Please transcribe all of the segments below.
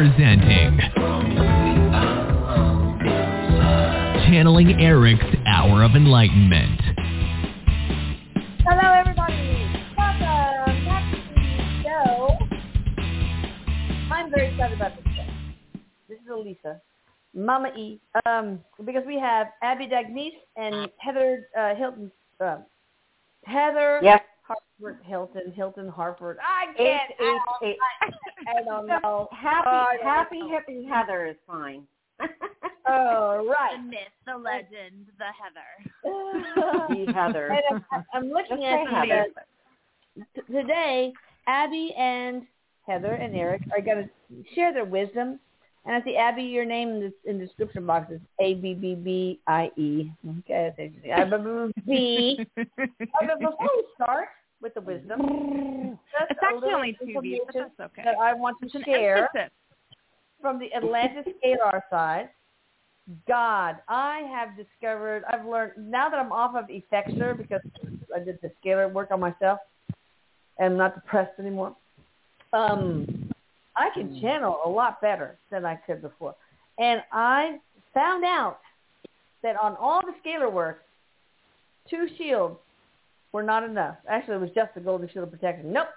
presenting Channeling Erik's Hour of Enlightenment. Hello, everybody. Welcome back to the show. I'm very excited about this show. This is Elisa, Mama E, um, because we have Abbie D'Agnese and Heather uh, Hilton. Uh, Heather Yes. Hartford Hilton, Hilton Hartford. I can't. Eight, eight, eight. I, I don't know. Happy, Oh, I happy, know. hippie Heather is fine. Oh, right. The myth, the legend, the Heather. The Heather. I'm, I'm looking Just at say Heather. today, Abbie and Heather and Erik are going to share their wisdom. And I see Abbie, your name in the, in the description box is A B B B I E. Okay, that's interesting. I B B. Uh, But before we start with the wisdom, It's actually only two but that's okay. that I want to an share from the Atlantis Scalar side. God, I have discovered, I've learned, now that I'm off of Effexor because I did the scalar work on myself and I'm not depressed anymore, um, I can channel a lot better than I could before. And I found out that on all the scalar work, two shields were not enough. Actually, it was just the golden shield of protection. Nope.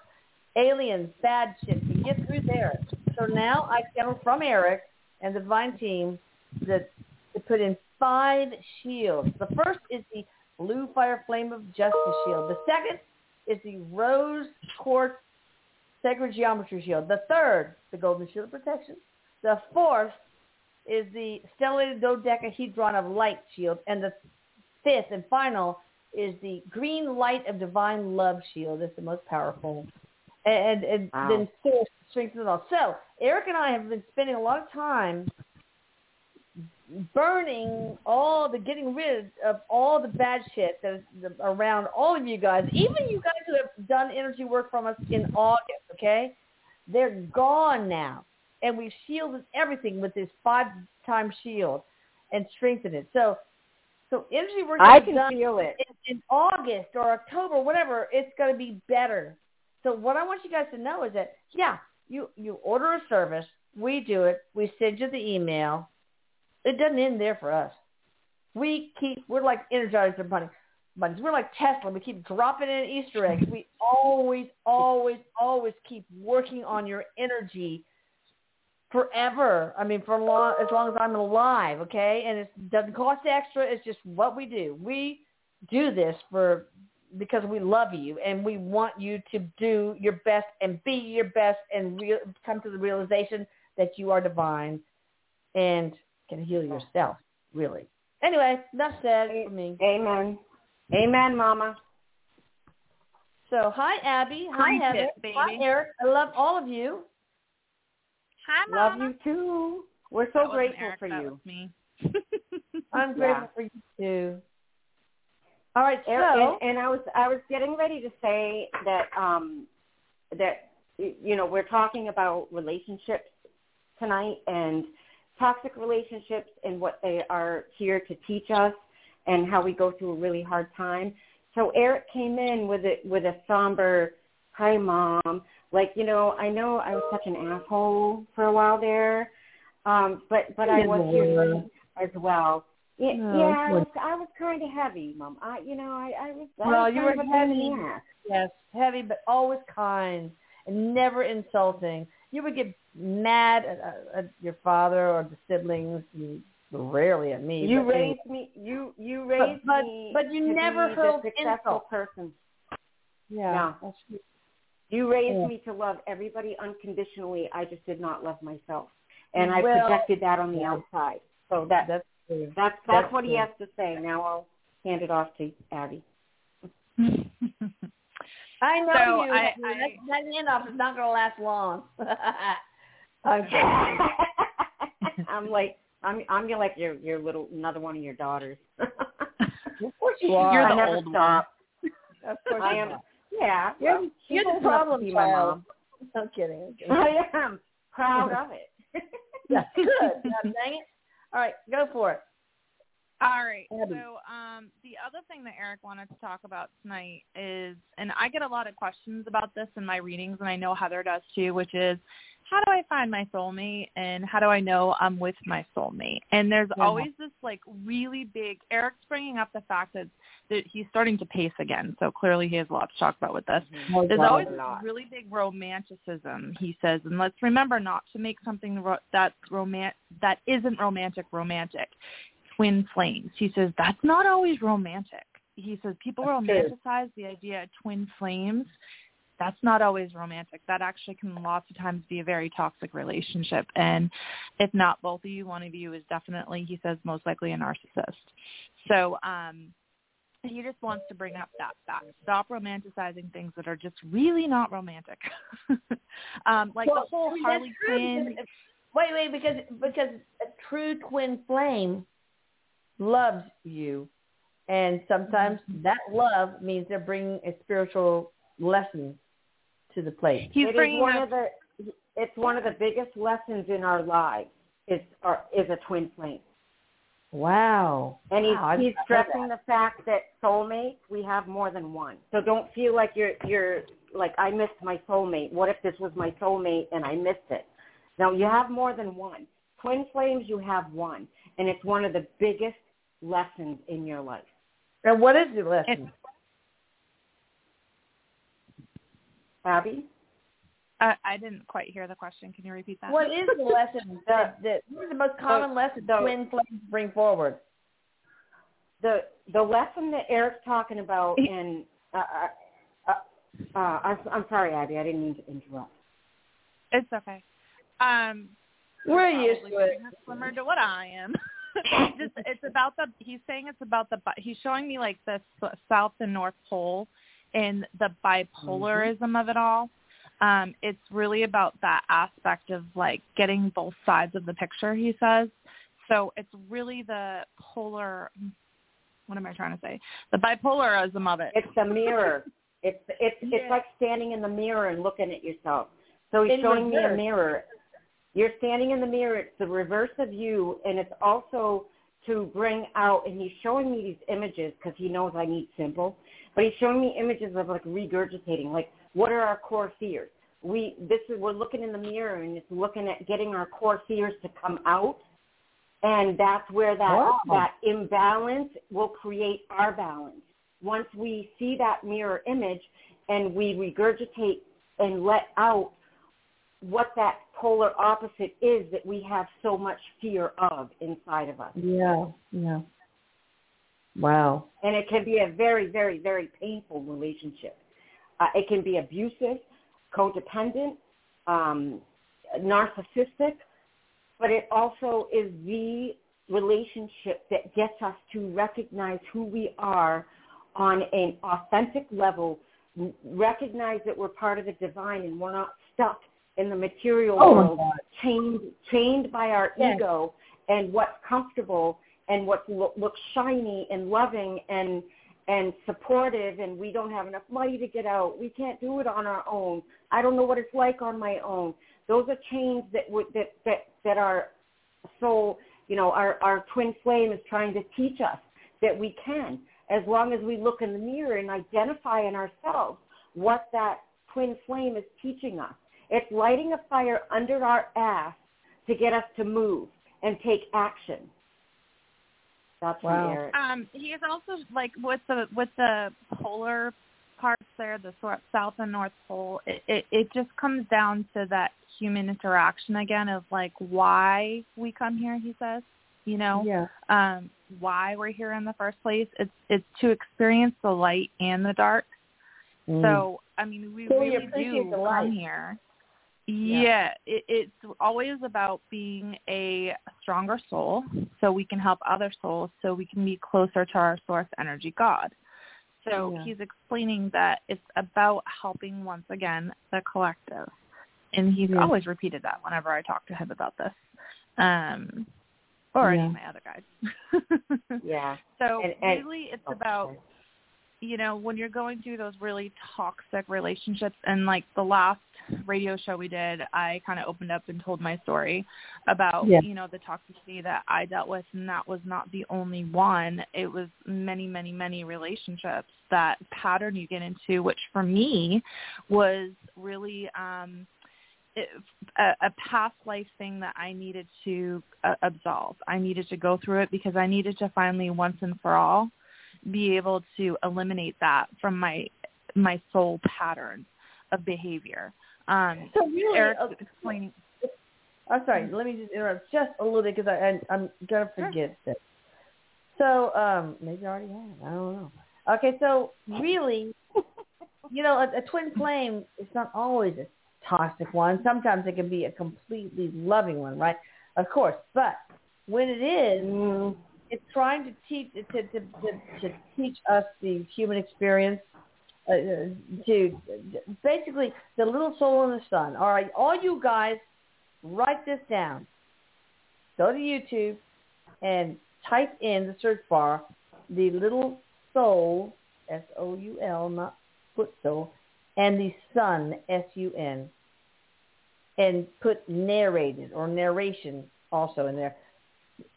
Aliens, bad shit. To get through there. So now I channel from Erik and the Divine team that to put in five shields. The first is the Blue Fire Flame of Justice shield. The second is the Rose Quartz Sacred Geometry shield. The third, the Golden Shield of Protection. The fourth is the Stellated Dodecahedron of Light shield. And the fifth and final is the Green Light of Divine Love shield. It's the most powerful. And, and Wow. then source strengthens it all. So Erik and I have been spending a lot of time burning all the getting rid of all the bad shit that is around all of you guys, even you guys who have done energy work from us in August, okay? They're gone now. And we've shielded everything with this five time shield and strengthened it. So so energy work I can done feel it. in, in August or October, whatever, it's going to be better. So what I want you guys to know is that, yeah, you, you order a service, we do it, we send you the email. It doesn't end there for us. We keep, we're like Energizer bunny, bunnies. We're like Tesla. We keep dropping in Easter eggs. We always, always, always keep working on your energy forever. I mean, for long, as long as I'm alive, okay? And it doesn't cost extra. It's just what we do. We do this for because we love you and we want you to do your best and be your best and real, come to the realization that you are divine and can heal yourself, really. Anyway, enough said for me. Amen. Amen, Mama. So, hi, Abbie. Hi, Preach Heather. it, baby. Hi, Erik. I love all of you. Hi, Love you too. We're so That grateful Erik, for you. me. I'm grateful for you, too. All right, so... And, and I was I was getting ready to say that um that you know we're talking about relationships tonight and toxic relationships and what they are here to teach us and how we go through a really hard time. So Erik came in with it with a somber, "Hi, mom." Like you know, I know I was such an asshole for a while there, um, but but I was here as well. Yeah, No, yeah, I was I was kind of heavy, mom. I you know I I was I Well, was you were heavy. ass. Yes, heavy, but always kind and never insulting. You would get mad at, uh, at your father or the siblings, and rarely at me. You but raised me. You you raised but- me. but you to never the successful insult. person. Yeah, No. that's true. You raised Yeah. me to love everybody unconditionally. I just did not love myself, and I Well- projected that on the Yeah. outside. So that That's true. that's that's, that's what he has to say. Now I'll hand it off to Abbie. I know So you. I- that, I- that, that handoff is not going to last long. I'm kidding. I'm like I'm I'm like your your little another one of your daughters. Of course you are. You're I the never old one. Of course I you am. are. Yeah, You're, well, she's you're the old enough to problem be my mom. I'm kidding. I'm kidding. I am proud of it. Yeah, good. God dang it. All right, go for it. All right. Abbie. So um, the other thing that Erik wanted to talk about tonight is, and I get a lot of questions about this in my readings, and I know Heather does too, which is how do I find my soulmate and how do I know I'm with my soulmate? And there's Yeah. always this like really big. Erik's bringing up the fact that that he's starting to pace again, so clearly he has a lot to talk about with this. Oh, There's always a this really big romanticism, he says, and let's remember not to make something ro- that's roman- that isn't romantic romantic. Twin flames. He says that's not always romantic. He says people That's true. romanticize the idea of twin flames. That's not always romantic. That actually can lots of times be a very toxic relationship. And if not both of you, one of you is definitely, he says, most likely a narcissist. So um, he just wants to bring up that fact. Stop romanticizing things that are just really not romantic. um, like Well, the whole Harley Quinn. Wait, wait, because because a true twin flame loves you, and sometimes Mm-hmm. that love means they're bringing a spiritual lesson to the plate. He's It is bringing one up of the it's one of the biggest lessons in our lives is are, is a twin flame. Wow. And he's Wow, he's stressing the fact that soulmates we have more than one. So don't feel like you're you're like I missed my soulmate. What if this was my soulmate and I missed it? No, you have more than one. Twin flames you have one, and it's one of the biggest lessons in your life. And what is the lesson? Abbie, I, I didn't quite hear the question. Can you repeat that? What is the lesson that, that what is the most common lesson the- twin flames bring forward? the the lesson that Erik's talking about, and uh, uh, uh, uh, I'm, I'm sorry, Abbie, I didn't mean to interrupt. It's okay. Um, We're probably used to it. pretty much Similar to what I am. Just it's about the. He's saying it's about the. He's showing me like the south and north pole, and the bipolarism of it all. Um, it's really about that aspect of like getting both sides of the picture. He says. So it's really the polar. What am I trying to say? The bipolarism of it. It's the mirror. It's it's Yeah. it's like standing in the mirror and looking at yourself. So he's In showing me a mirror. You're standing in the mirror. It's the reverse of you, and it's also to bring out. And he's showing me these images because he knows I need simple. But he's showing me images of like regurgitating. Like, what are our core fears? We this is we're looking in the mirror and it's looking at getting our core fears to come out. And that's where that Wow. that imbalance will create our balance once we see that mirror image and we regurgitate and let out what that polar opposite is that we have so much fear of inside of us. Yeah, yeah. Wow. And it can be a very, very, very painful relationship. Uh, it can be abusive, codependent, um, narcissistic, but it also is the relationship that gets us to recognize who we are on an authentic level, recognize that we're part of the divine and we're not stuck in the material Oh, world, chained chained by our Yes. ego and what's comfortable and what lo- looks shiny and loving and and supportive and we don't have enough money to get out. We can't do it on our own. I don't know what it's like on my own. Those are chains that would that that that our soul, you know, our our twin flame is trying to teach us that we can as long as we look in the mirror and identify in ourselves what that twin flame is teaching us. It's lighting a fire under our ass to get us to move and take action. That's from Wow. Erik. Um, he is also like with the with the polar parts there, the sort south and north pole. It, it it just comes down to that human interaction again of like why we come here. He says, you know, Yeah. um, why we're here in the first place. It's it's to experience the light and the dark. Mm. So I mean, we So we really appreciate do the come here. Yeah. Yeah, it, it's always about being a stronger soul, so we can help other souls, so we can be closer to our source energy, God. So Yeah. he's explaining that it's about helping once again the collective, and he's Yeah. always repeated that whenever I talk to him about this, um, or any of my other guys. Yeah. So And- and- really, it's Oh, about sorry. You know, when you're going through those really toxic relationships and like the last radio show we did, I kind of opened up and told my story about, Yeah. you know, the toxicity that I dealt with and that was not the only one. It was many, many, many relationships that pattern you get into, which for me was really um it, a, a past life thing that I needed to uh, absolve. I needed to go through it because I needed to finally once and for all be able to eliminate that from my my soul pattern of behavior. Um, so really, Erik okay. explaining. I'm sorry. Let me just interrupt just a little bit because I, I I'm gonna forget this. So um, maybe I already have. I don't know. Okay, so really, you know, a, a twin flame is not always a toxic one. Sometimes it can be a completely loving one, right? Of course, but when it is, Mm, it's trying to teach to to, to, to teach us the human experience. Uh, to basically the little soul in the sun. All right, all you guys, write this down. Go to YouTube and type in the search bar the little soul S O U L, not foot soul, and the sun S U N, and put narrated or narration also in there.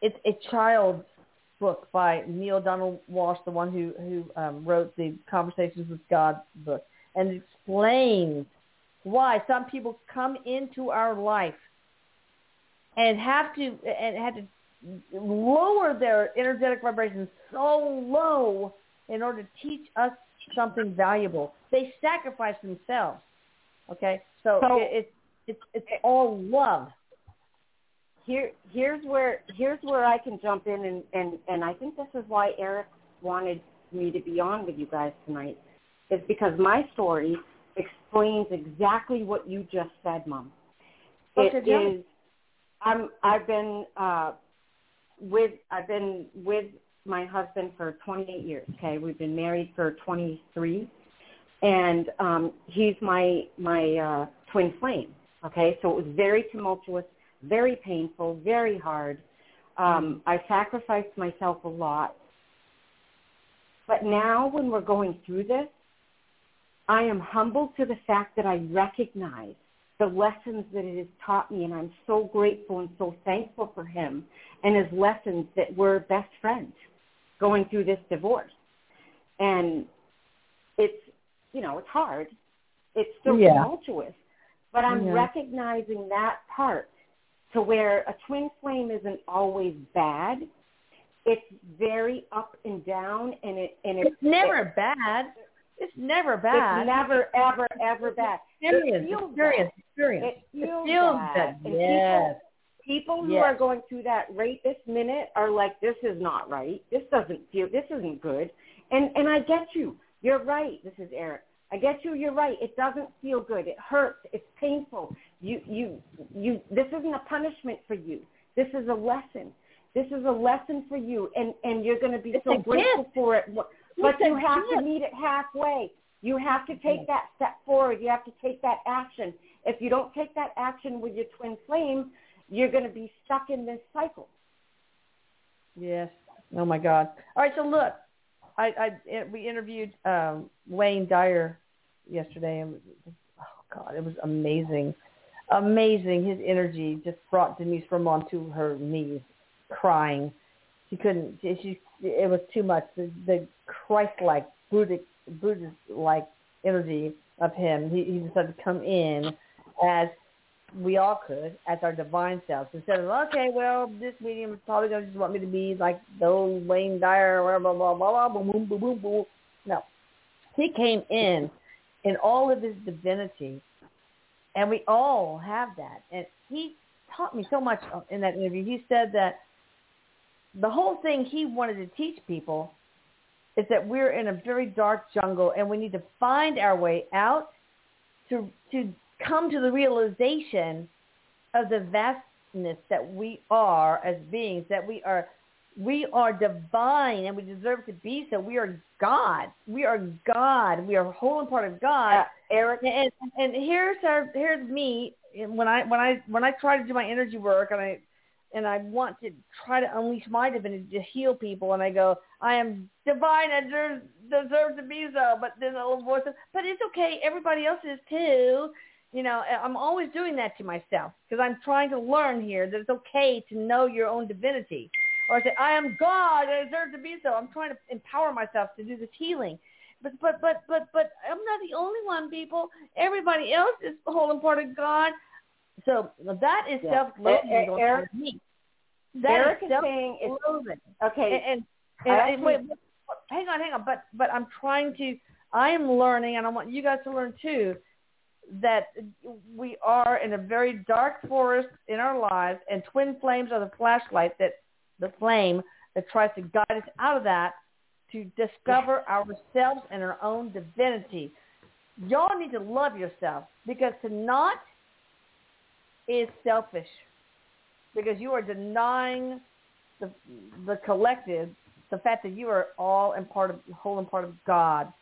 It's a child's book by Neale Donald Walsch, the one who who um, wrote the Conversations with God book, and explains why some people come into our life and have to and have to lower their energetic vibrations so low in order to teach us something valuable. They sacrifice themselves. Okay, so, So- it, it's it's it's all love. Here here's where here's where I can jump in and, and, and I think this is why Erik wanted me to be on with you guys tonight is because my story explains exactly what you just said, Mom. Okay, It is I'm I've been uh with I've been with my husband for 28 years. Okay, we've been married for 23, and um, he's my my uh, twin flame. Okay, so it was very tumultuous, very painful, very hard. Um, I sacrificed myself a lot, but now when we're going through this, I am humbled to the fact that I recognize the lessons that it has taught me, and I'm so grateful and so thankful for him and his lessons that we're best friends going through this divorce. And it's, you know, it's hard. It's still Yeah. tumultuous. But I'm Yeah. recognizing that part to where a twin flame isn't always bad. It's very up and down, and it and It's never bad. It's never bad. It's never, ever, ever bad. experience, it feels experience, bad. experience. It feels, feels bad. bad. Yes. people, people who Yes. are going through that right this minute are like, this is not right. This doesn't feel, this isn't good. And and I get you. You're right. This is Erik. I get you. You're right. It doesn't feel good. It hurts. It's painful. You you you. This isn't a punishment for you. This is a lesson. This is a lesson for you, and and you're going to be It's so grateful gift. for it. But It's you have to meet it halfway. You have to take that step forward. You have to take that action. If you don't take that action with your twin flame, you're going to be stuck in this cycle. Yes. Oh my God. All right. So look, I, I we interviewed um, Wayne Dyer yesterday, and oh God, it was amazing, amazing. His energy just brought Denise Vermont to her knees, crying. She couldn't. She, she it was too much. The, the Christ-like, Buddhist, Buddhist-like energy of him. He, he decided to come in as we all could as our divine selves instead of okay, well, this medium is probably to just want me to be like the old Wayne Dyer, blah blah blah blah, boom boom boom boom boom. No, he came in in all of his divinity, and we all have that. And he taught me so much in that interview. He said that the whole thing he wanted to teach people is that we're in a very dark jungle, and we need to find our way out to to come to the realization of the vastness that we are as beings, that we are we are divine and we deserve to be so. We are God. We are God. We are whole and part of God. Uh, Erik, And and here's our here's me when I when I when I try to do my energy work and I and I want to try to unleash my divinity to heal people and I go, I am divine, I deserve, deserve to be so, but then a little voice says, but it's okay, everybody else is too. You know, I'm always doing that to myself because I'm trying to learn here that it's okay to know your own divinity. Or I say, I am God, I deserve to be so. I'm trying to empower myself to do this healing. But but but but but I'm not the only one, people. Everybody else is the whole and part of God. So that is Yeah. self-loathing. E- e- Erik- me. That Erik is saying it's okay. And, and, and, wait, wait, hang on, hang on. But but I'm trying to. I am learning, and I want you guys to learn too, that we are in a very dark forest in our lives, and twin flames are the flashlight that the flame that tries to guide us out of that to discover ourselves and our own divinity. Y'all need to love yourself because to not is selfish because you are denying the the collective the fact that you are all and part of whole and part of God.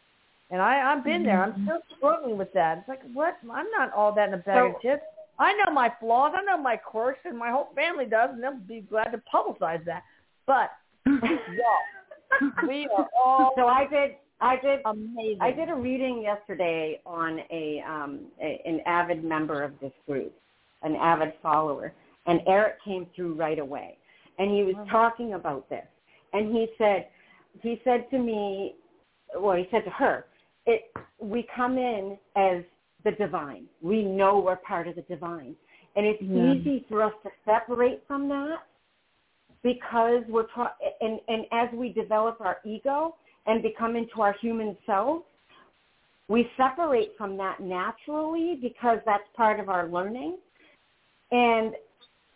And I, I've been there. I'm still struggling with that. It's like what? I'm not all that in a bag of chips. I know my flaws. I know my quirks, and my whole family does, and they'll be glad to publicize that. But y'all, we are all So I did. I did. amazing. I did a reading yesterday on a, um, a an avid member of this group, an avid follower, and Erik came through right away, and he was talking about this, and he said, he said to me, well, he said to her, it we come in as the divine. We know we're part of the divine, and it's Yeah. easy for us to separate from that because we're try- and and as we develop our ego and become into our human self, we separate from that naturally because that's part of our learning. And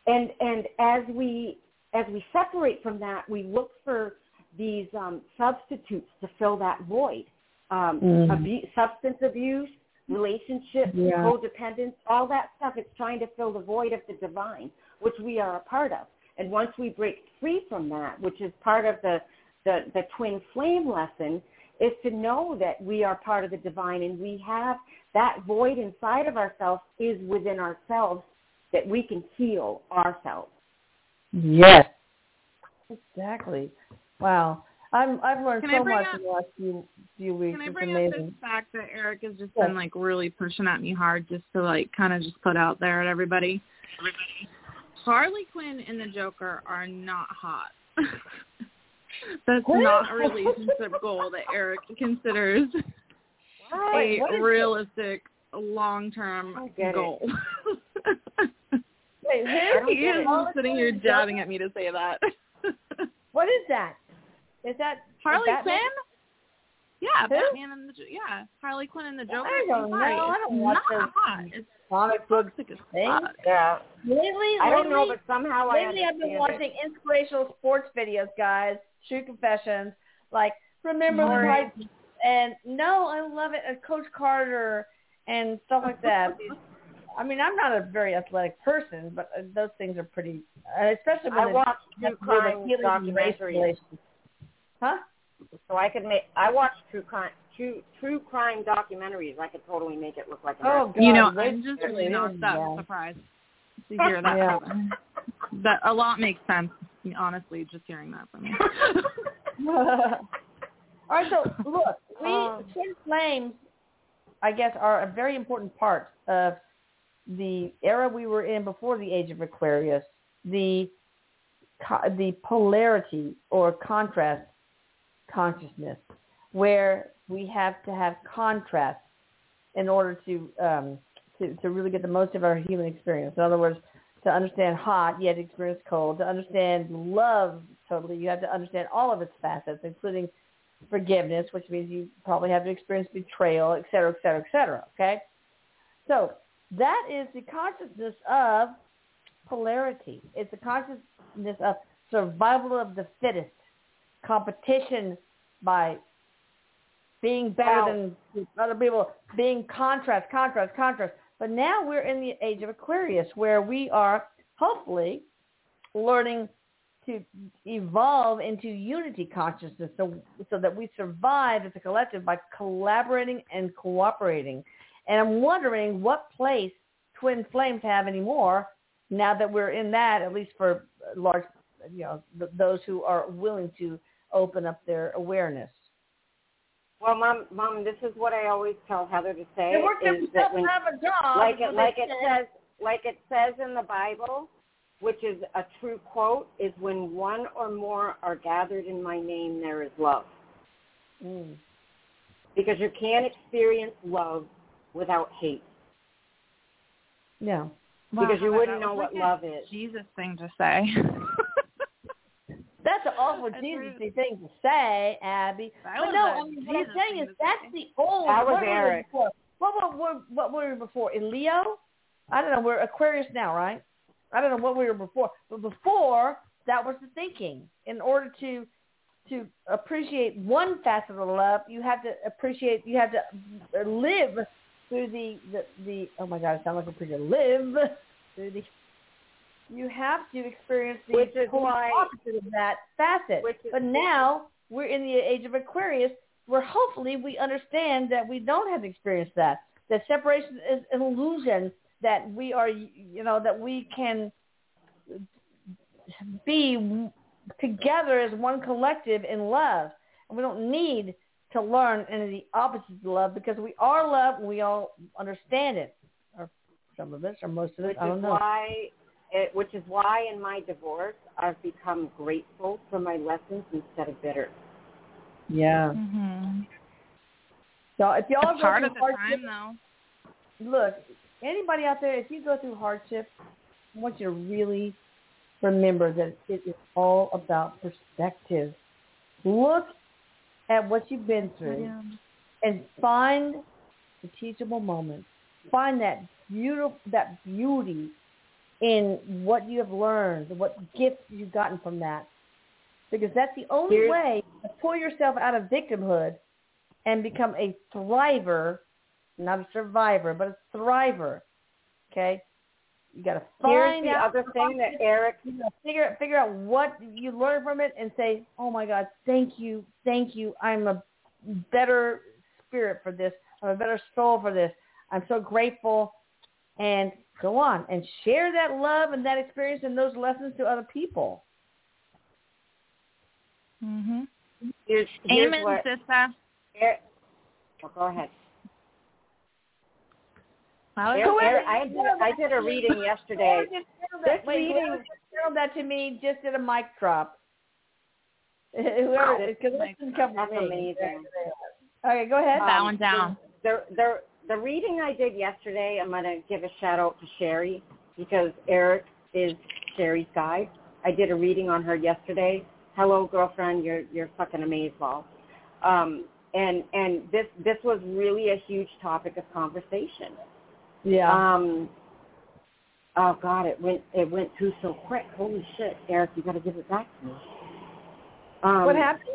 and and as we as we separate from that, we look for these um, substitutes to fill that void. Um, Mhm. abu- substance abuse, relationship, Yeah. codependence, all that stuff. It's trying to fill the void of the divine, which we are a part of. And once we break free from that, which is part of the, the, the twin flame lesson, is to know that we are part of the divine and we have that void inside of ourselves is within ourselves that we can heal ourselves. Yes. Exactly. Wow. I'm I've learned Can so much up- in the last few few weeks. Can I it's bring up amazing. this fact that Erik has just Yeah. been like really pushing at me hard just to like kind of just put out there at everybody? Harley Quinn and the Joker are not hot. That's What? not a relationship goal that Erik considers Wait, a what is it? realistic long-term don't get it. goal. Wait, who? I don't he is sitting here jabbing at me to say that. What is that? Is that Harley Batman? Quinn? Yeah, Who? Batman and the Jo- yeah, Harley Quinn and the Joker. I don't I'm know. I don't watch not those hot. It's comic book toxic as things? fuck. Yeah. Lately, I don't know, but somehow I lately I've been understand it. watching inspirational sports videos, guys. True confessions, like remember the Boring. And no, I love it. And Coach Carter and stuff like that. I mean, I'm not a very athletic person, but uh, those things are pretty, uh, especially when I they watch have true to do with crime healing and race documentaries, relations. Huh? so I could make. I watch true crime, true true crime documentaries. I could totally make it look like a Oh. God. You know, wait I'm just till really it not that yeah. surprised to hear that. Yeah. That a lot makes sense, honestly, just hearing that from you. All right, so look, we Um, twin flames, I guess, are a very important part of the era we were in before the age of Aquarius. The the polarity or contrast consciousness, where we have to have contrast in order to um, to to really get the most of our human experience. In other words, to understand hot, to experience cold. To understand love totally, you have to understand all of its facets, including forgiveness, which means you probably have to experience betrayal, et cetera, et cetera, et cetera. Okay? So that is the consciousness of polarity. It's the consciousness of survival of the fittest, competition by being better than other people, being contrast, contrast, contrast. But now we're in the age of Aquarius where we are hopefully learning to evolve into unity consciousness so, so that we survive as a collective by collaborating and cooperating. And I'm wondering what place twin flames have anymore now that we're in that, at least for large, you know, th- those who are willing to open up their awareness. Well, mom, mom, this is what I always tell Heather to say It works if is that when, have a job. like it, like it say. says, like it says in the Bible, which is a true quote, is when one or more are gathered in my name, there is love. Mm. Because you can't experience love without hate. Yeah. Wow, because you wouldn't know what love is. Jesus thing to say. That's an awful Jesus thing to say, Abbie. But no, a I mean, what I'm Jesus saying is that's the old. That was what were we Erik. before? What, what, what, what were we before? In Leo? I don't know. We're Aquarius now, right? I don't know what we were before. But before, that was the thinking. In order to to appreciate one facet of love, you have to appreciate, you have to live through the, the, the oh my God, I sound like a preacher, live through the, you have to experience the Which is why- opposite of that facet. Is- but now we're in the age of Aquarius where hopefully we understand that we don't have to experience that. That separation is an illusion that we are, you know, that we can be together as one collective in love. And we don't need to learn any of the opposites of love because we are love and we all understand it. Or some of us or most of us, which I don't know. why it, which is why in my divorce I've become grateful for my lessons instead of bitter. Yeah. hmm So if y'all It's go part through of the hardship, time, though. look, anybody out there, if you go through hardship, I want you to really remember that it is all about perspective. Look at what you've been through Yeah. and find the teachable moments. Find that beautiful, that beauty in what you have learned, what gifts you've gotten from that. Because that's the only Here's- way to pull yourself out of victimhood and become a thriver, not a survivor, but a thriver. Okay? You got to find the out other thing that Erik figure figure out what you learn from it and say, "Oh my God, thank you, thank you. I'm a better spirit for this. I'm a better soul for this. I'm so grateful." And go on and share that love and that experience and those lessons to other people. here's, here's Amen, what sister. Erik, oh, go ahead. I was- Erik, Erik, I did I did a reading yesterday. Whoever just channeled that, This wait, reading- whoever that to me just did a mic drop. Whoever, This because mic that didn't come That's from me. amazing. Okay, go ahead. that Um, one down. The, the the reading I did yesterday, I'm gonna give a shout out to Sherry because Erik is Sherry's guide. I did a reading on her yesterday. Hello, girlfriend, you're you're fucking amazing. Um, and and this this was really a huge topic of conversation. yeah. Um, oh God, it went it went through so quick. Holy shit, Erik, you got to give it back to me. Um, what happened?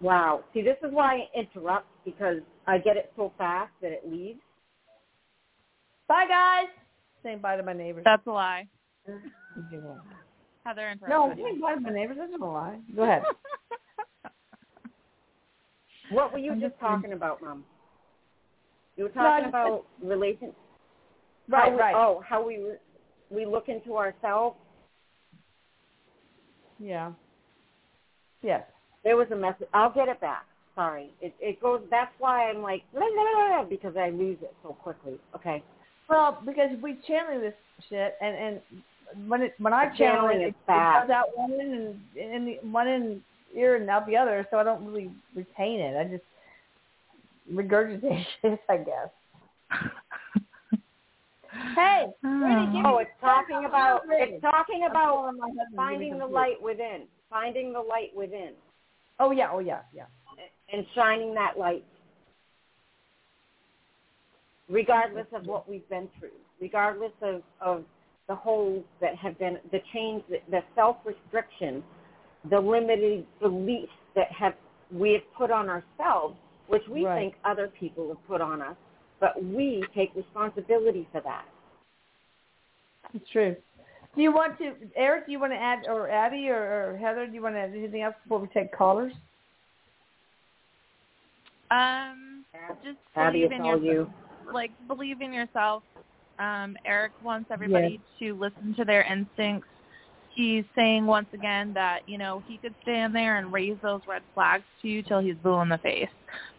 Wow. See, this is why I interrupt because I get it so fast that it leaves. Bye, guys. Saying bye to my neighbors. That's a lie. no, Heather I'm interrupted. saying bye to my neighbors. That's not a lie. Go ahead. What were you just just talking about, Mom? You were No, I talking just- about relation. Right, how we, right. Oh, how we we look into ourselves. Yeah. Yes. There was a message. I'll get it back. Sorry. It it goes. That's why I'm like la, la, la, la, because I lose it so quickly. Okay. Well, because we channeling this shit, and and when it when I The channel channeling it, is it fast. goes out one in and in the, one in ear and out the other, so I don't really retain it. I just regurgitate it, I guess. Hey, Brittany, give Oh, it's talking about it's talking about calling my husband to give me finding the light within, finding the light within, Oh yeah, oh yeah, yeah. And shining that light, regardless of what we've been through, regardless of of the holes that have been the chains, that, the self restriction, the limited beliefs that have we have put on ourselves, which we Right. think other people have put on us, but we take responsibility for that. It's true. Do you want to, Erik? Do you want to add, or Abbie, or, or Heather? Do you want to add anything else before we take callers? Um, just Abbie, believe in yourself. you. Like believe in yourself. Um, Erik wants everybody to listen to their instincts. He's saying once again that you know he could stand there and raise those red flags to you till he's blue in the face,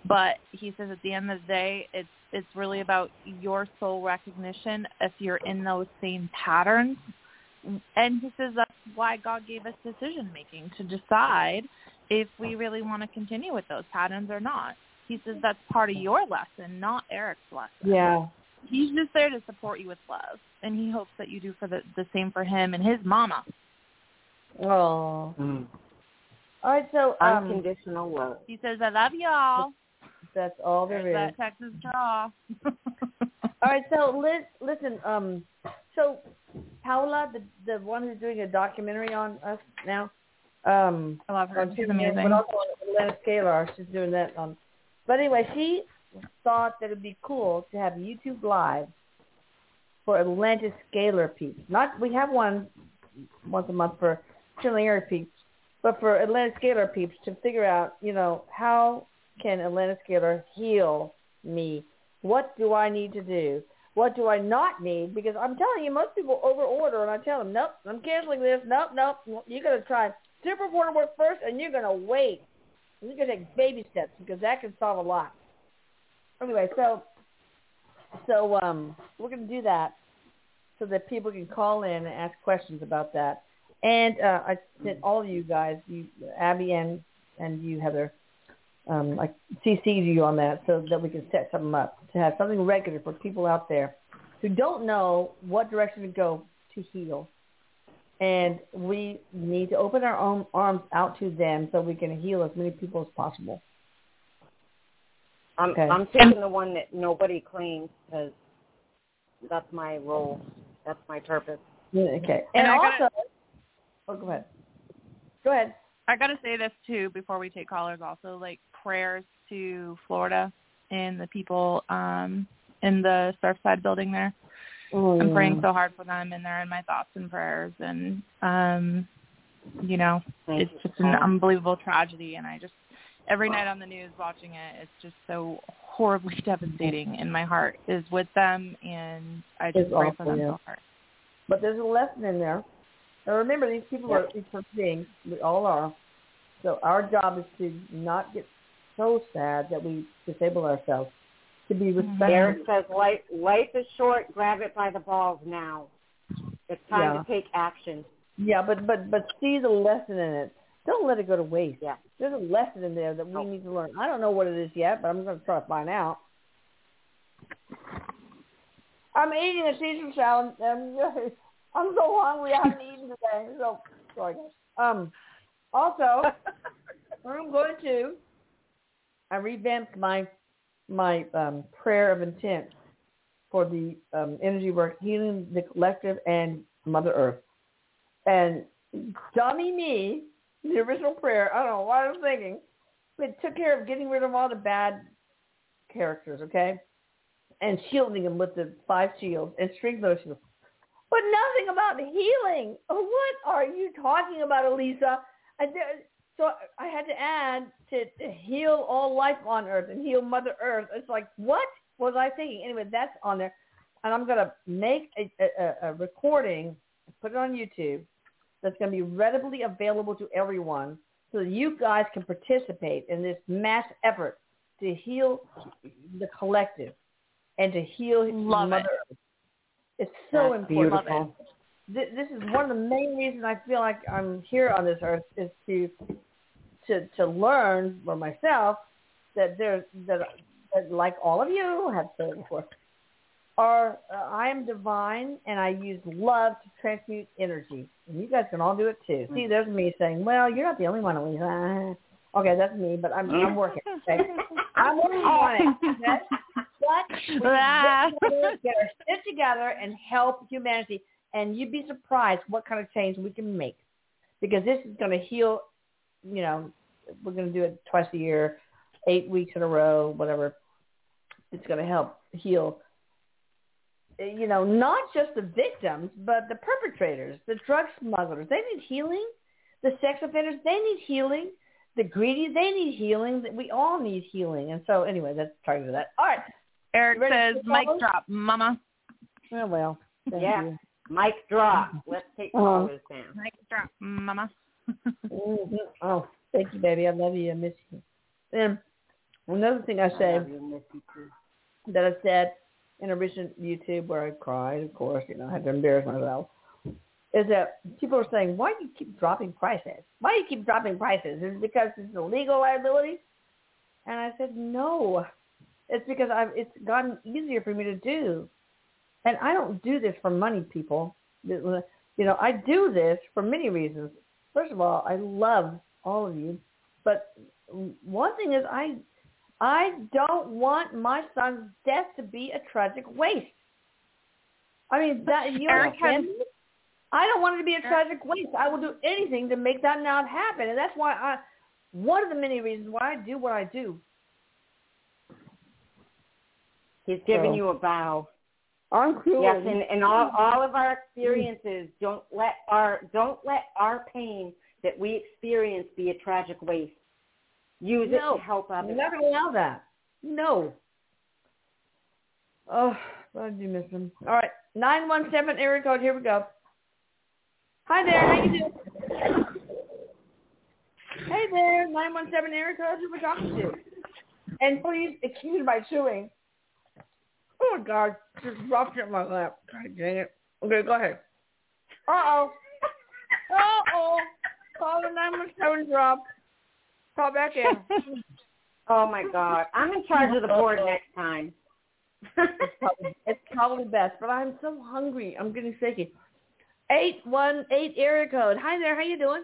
but he says at the end of the day, it's it's really about your soul recognition if you're in those same patterns. And he says that's why God gave us decision making to decide if we really want to continue with those patterns or not. He says that's part of your lesson, not Erik's lesson. Yeah, he's just there to support you with love, and he hopes that you do for the the same for him and his mama. Oh. Mm. All right, so um, Unconditional love. He says, "I love y'all." that's all there There's is. that Texas draw. All right, so Liz, listen. Um, so Paula, the the one who's doing a documentary on us now. Um, I love her. She's amazing. But also on Atlantis Scalar, she's doing that on. But anyway, she thought that it'd be cool to have YouTube Live for Atlantis Scalar peeps. Not we have one once a month for Chilling peeps, but for Atlantis Scalar peeps to figure out, you know, how can Atlantis Scalar heal me? What do I need to do? What do I not need? Because I'm telling you, most people overorder, and I tell them, nope, I'm canceling this. Nope, nope. You're to try super border work first, and you're going to wait. You're going to take baby steps because that can solve a lot. Anyway, so so um, we're going to do that so that people can call in and ask questions about that. And uh, I sent all of you guys, you Abbie and and you Heather, um, I CC'd you on that so that we can set something up to have something regular for people out there who don't know what direction to go to heal. And we need to open our own arms out to them so we can heal as many people as possible. I'm Okay. I'm taking the one that nobody claims because that's my role. That's my purpose. Okay. And And, I also, gotta- oh, go ahead. Go ahead. I gotta say this too before we take callers. Also, like prayers to Florida and the people um in the Surfside building there. I'm praying so hard for them, and they're in my thoughts and prayers. And um, you know, Thank it's just an unbelievable tragedy, and I just every night on the news watching it, it's just so horribly devastating, and my heart is with them, and I just It's pray for them yeah. so hard. But there's a lesson in there. Now remember, these people are these human beings. We all are. So our job is to not get so sad that we disable ourselves. To be respectful. Derek says life life is short. Grab it by the balls now. It's time Yeah. to take action. Yeah, but but but see the lesson in it. Don't let it go to waste. Yeah. There's a lesson in there that we Oh. need to learn. I don't know what it is yet, but I'm going to try to find out. I'm eating a Caesar salad. and I'm so hungry. I haven't eaten today. So sorry. Um. Also, I'm going to. I revamped my my um, prayer of intent for the um, energy work, healing the collective and Mother Earth. And dummy me, the original prayer, I don't know what I was thinking, but took care of getting rid of all the bad characters, okay? And shielding them with the five shields and string those shields. But nothing about the healing. What are you talking about, Elisa? So I had to add to, to heal all life on Earth and heal Mother Earth. It's like, what was I thinking? Anyway, that's on there. And I'm going to make a, a, a recording, put it on YouTube, that's going to be readily available to everyone so that you guys can participate in this mass effort to heal the collective and to heal Love Mother it. Earth. It's so That's important. beautiful. Th- This is one of the main reasons I feel like I'm here on this earth is to to to learn for myself that there that, that like all of you have said before are uh, I am divine and I use love to transmute energy. And you guys can all do it too. See, there's me saying, "Well, you're not the only one, Elisa." Okay, that's me, but I'm I'm working. Okay? I'm working on it. Okay? But we Ah. can get together, sit together and help humanity, and you'd be surprised what kind of change we can make. Because this is going to heal. You know, we're going to do it twice a year, eight weeks in a row, whatever. It's going to help heal you know, not just the victims, but the perpetrators, the drug smugglers. They need healing. The sex offenders, they need healing. The greedy, they need healing. We all need healing. And so, anyway, that's targeted to that. All right. Erik says, take "Mic drop, Mama." Oh, well. Thank Yeah. you. Mic drop. Let's take Uh-huh. callers now. Mic drop, Mama. Mhm. Oh, thank you, baby. I love you. I miss you. And another thing I say love you, Missy, too. that I said in a recent YouTube where I cried, of course, you know, I had to embarrass myself, is that people are saying, why do you keep dropping prices? Why do you keep dropping prices? Is it because it's a legal liability? And I said, no. It's because I've it's gotten easier for me to do, and I don't do this for money, people. You know, I do this for many reasons. First of all, I love all of you, but one thing is I I don't want my son's death to be a tragic waste. I mean, that you Erik understand? I don't want it to be a tragic waste. I will do anything to make that not happen, and that's why I. One of the many reasons why I do what I do. He's giving So- you a bow. I'm cruel. Yes, and, and all all of our experiences don't let our don't let our pain that we experience be a tragic waste. Use No. it to help others. to allow that. No. Oh, I do miss him. All right, nine one seven area code. Here we go. Hi there. How you doing? Hey there, nine one seven area code. Who we talking to? And please excuse my chewing. Oh my God, just dropped it in my lap. God dang it. Okay, go ahead. Uh oh. Uh oh. Call the nine one seven drop. Call back in. Oh my God, I'm in charge of the board next time. it's, probably, it's probably best, but I'm so hungry. I'm getting shaky. Eight one eight area code. Hi there. How you doing?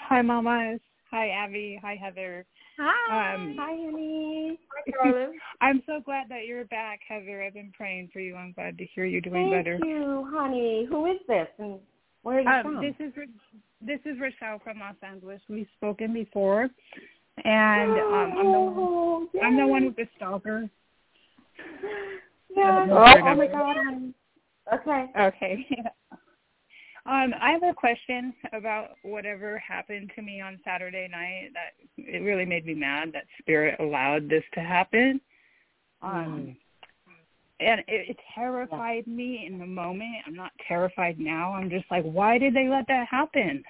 Hi, mamas. Hi, Abbie. Hi, Heather. Hi, Um, hi, honey. Hi. I'm so glad that you're back, Heather. I've been praying for you. I'm glad to hear you're doing Thank better. you, honey. Who is this, and where are you Um, from? this is this is Rochelle from Los Angeles. We've spoken before, and um, I'm the one, oh, I'm the one with the stalker. Yes. Oh, Oh, oh my God, honey. Okay. Okay. um, I have a question about whatever happened to me on Saturday night. That it really made me mad that Spirit allowed this to happen. Um, and it, it terrified me in the moment. I'm not terrified now. I'm just like, why did they let that happen?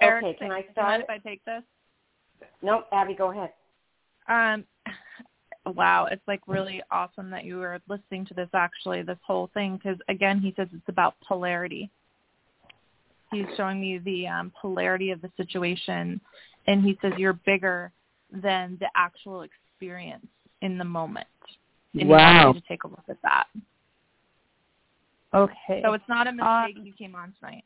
Erik, okay, can I do start? mind if I take this? Nope, Abbie, go ahead. Um, wow, it's like really awesome that you were listening to this actually, this whole thing, because again, he says it's about polarity. He's showing me the um, polarity of the situation, and he says you're bigger than the actual experience in the moment. And Wow. He wants to take a look at that. Okay. So it's not a mistake Um, you came on tonight.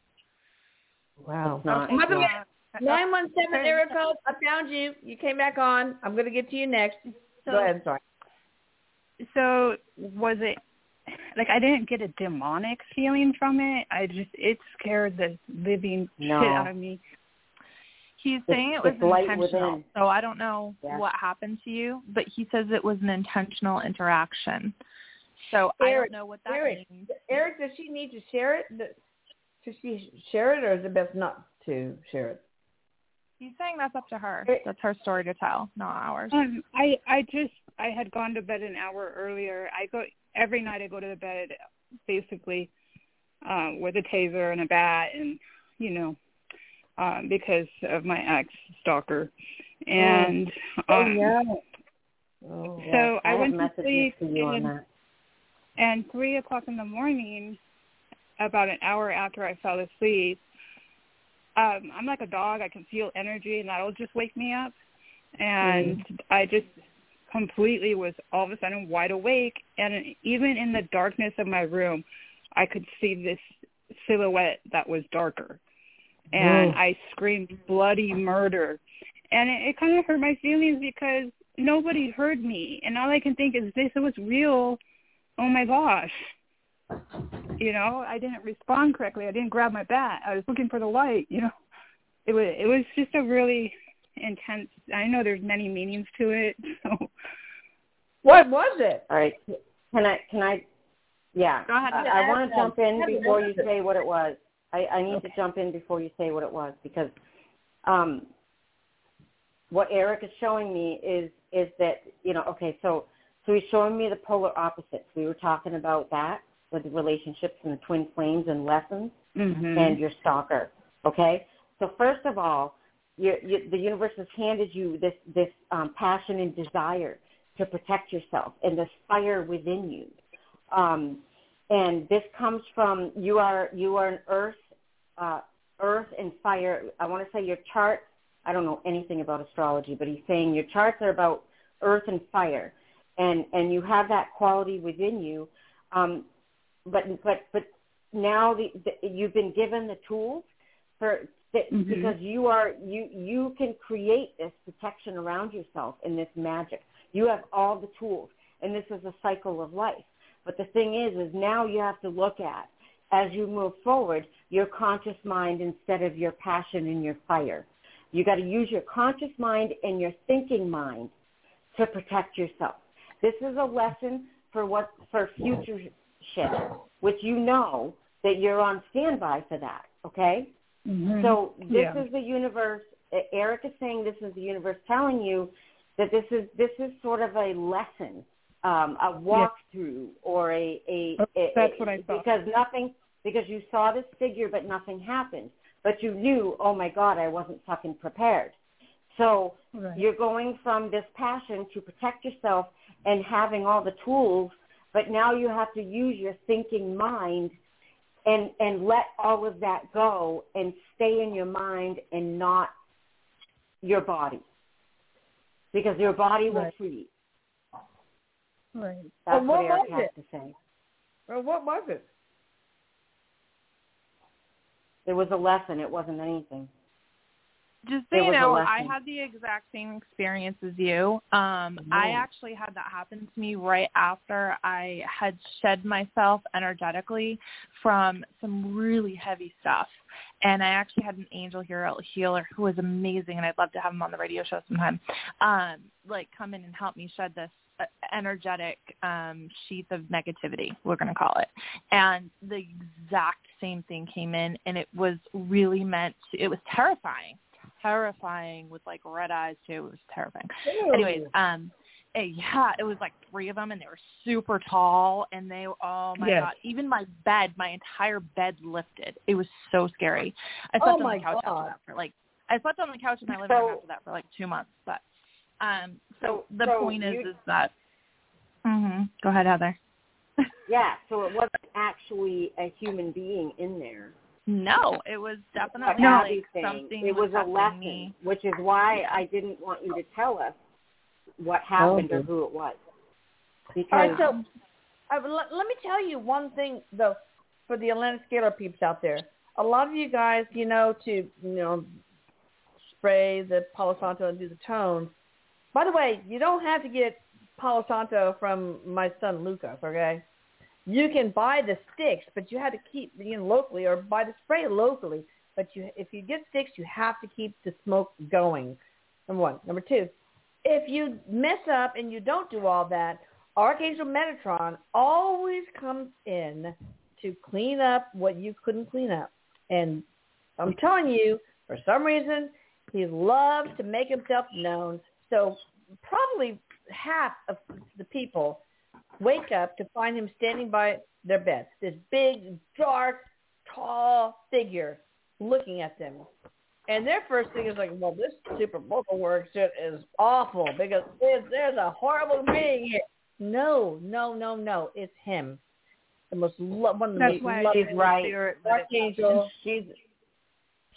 Wow. It's not. By the way, Uh, Nine one seven area code. I found you. You came back on. I'm gonna get to you next. So, Go ahead. Sorry. So was it like I didn't get a demonic feeling from it? I just it scared the living No. shit out of me. He's It's- saying it was intentional. within. So I don't know Yeah. what happened to you, but he says it was an intentional interaction. So I don't know what that Erik, means. Erik, does she need to share it? Does she share it, or is it best not to share it? He's saying that's up to her. It- That's her story to tell, not ours. Um, I I just I had gone to bed an hour earlier. I go every night. I go to the bed basically um, with a taser and a bat, and you know, um, because of my ex stalker, and oh, um, Oh, Yes, So I have went to sleep for you and- and three o'clock in the morning, about an hour after I fell asleep, um, I'm like a dog. I can feel energy, and that'll just wake me up. And I just completely was all of a sudden wide awake, and even in the darkness of my room, I could see this silhouette that was darker, and Whoa. I screamed bloody murder, and it, it kind of hurt my feelings because nobody heard me, and all I can think is this was real. Oh my gosh you know i didn't respond correctly i didn't grab my bat i was looking for the light you know it was it was just a really intense i know there's many meanings to it so What was it? All right. Can I? Can I? Yeah. Go ahead. I, I want to jump in before you say what it was. I, I need Okay. to jump in before you say what it was because um, what Erik is showing me is is that you know okay so so he's showing me the polar opposites. We were talking about that with the relationships and the twin flames and lessons mhm and your stalker. Okay, so first of all, you, you, the universe has handed you this this um, passion and desire to protect yourself and this fire within you. Um, and this comes from you are you are an earth uh, earth and fire. I want to say your chart. I don't know anything about astrology, but he's saying your charts are about earth and fire, and and you have that quality within you. Um, but but but now the, the, you've been given the tools for that, Mhm. because you are you you can create this protection around yourself and this magic. You have all the tools, and this is a cycle of life. But the thing is, is now you have to look at as you move forward your conscious mind instead of your passion and your fire. You got to use your conscious mind and your thinking mind to protect yourself. This is a lesson for what for future shit, which you know that you're on standby for that. Okay. Mhm. So this Yeah. is the universe. Erik is saying this is the universe telling you that this is this is sort of a lesson, um, a walkthrough, or a, a, a That's what I thought. because nothing because you saw this figure but nothing happened, but you knew, oh my God, I wasn't fucking prepared. So Right. you're going from this passion to protect yourself and having all the tools, but now you have to use your thinking mind and and let all of that go and stay in your mind and not your body because your body will Right. freeze. Right. That's Well, what what Erik has it? to say. Well, what was it? It was a lesson. It wasn't anything. Just so you know, I had the exact same experience as you. Um, I actually had that happen to me right after I had shed myself energetically from some really heavy stuff. And I actually had an angel hero healer who was amazing, and I'd love to have him on the radio show sometime. Um, like come in and help me shed this uh, energetic um, sheath of negativity, we're going to call it. And the exact same thing came in, and it was really meant. To, it was terrifying terrifying with like red eyes too. It was terrifying. Anyways, um, eh, yeah, it was like three of them, and they were super tall, and they oh my Yes. god, even my bed, my entire bed lifted. It was so scary. I slept Oh on the couch God. after that for like I slept on the couch in my living room So- after that for like two months. But um, so, So- the so point is you- is that. hmm Go ahead, Heather. Yeah, so it wasn't actually a human being in there. No, it was definitely What like something. It was a affecting lesson, Me. which is why I didn't want you to tell us what happened or who it was. All Because right, so uh, let, let me tell you one thing though, for the Atlantis Scalar peeps out there. A lot of you guys, you know, to you know, spray the Palo Santo and do the tones. By the way, you don't have to get Palo Santo from my son Lucas, okay? You can buy the sticks, but you have to keep you know locally or buy the spray locally. But you, if you get sticks, you have to keep the smoke going. Number one. Number two, if you mess up and you don't do all that, Archangel Metatron always comes in to clean up what you couldn't clean up. And I'm telling you, for some reason, he loves to make himself known. So probably half of the people wake up to find him standing by their bed. This big, dark, tall figure looking at them. And their first thing is like, well, this super vocal work shit is awful because there's, there's a horrible being here. No, no, no, no. It's him. The most lo- one of the That's most why loving she's right. spirit archangel. she's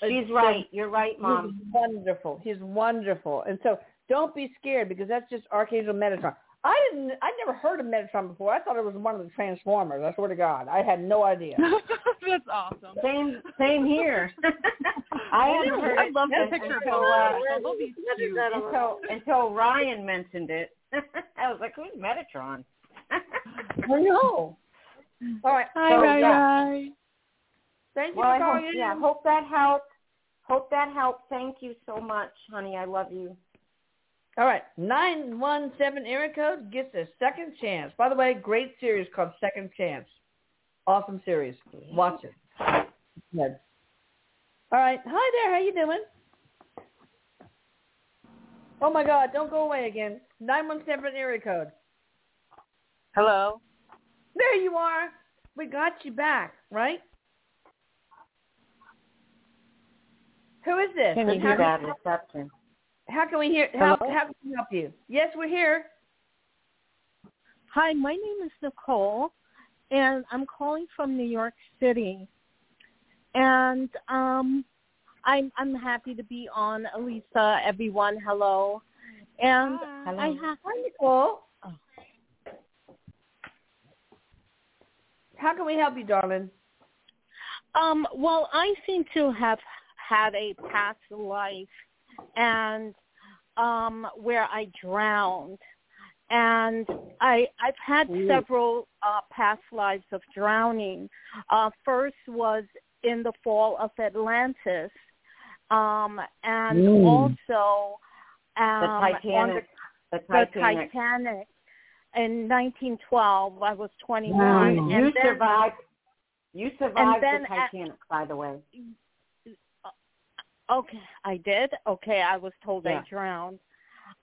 she's right. You're right, Mom. He's wonderful. He's wonderful. And so don't be scared because that's just Archangel Metatron. I didn't. I'd never heard of Metatron before. I thought it was one of the Transformers. I swear to God, I had no idea. That's awesome. Same same here. I hadn't heard I it love the until, picture of until, Bumblebee. uh, Bumblebee's cute. until until Ryan mentioned it. I was like, who's Metatron? I know. All right. Hi, So, Rai yeah. Rai. Thank you well, for I hope, in. yeah, hope that helped. Hope that helped. Thank you so much, honey. I love you. All right. 917 area code gets a second chance. By the way, great series called Second Chance. Awesome series. Watch it. Good. All right. Hi there. How you doing? Oh my God! Don't go away again. 917 area code. Hello. There you are. We got you back, right? Who is this? Can you hear that reception? How can we hear? How, Hello? how can we help you? Yes, we're here. Hi, my name is Nicole, and I'm calling from New York City. And um, I'm I'm happy to be on. Elisa, everyone, hello. And Hi. I have Hi, Nicole. Oh. How can we help you, darling? Um, well, I seem to have had a past life and um where I drowned. And I I've had Ooh. several uh past lives of drowning. Uh first was in the fall of Atlantis. Um and Mm. also um The the Titanic. The the Titanic. Titanic in 1912. I was 21, Wow. and You then survived. You survived then the at- Titanic, by the way. Okay, I did. Okay, I was told Yeah. I drowned.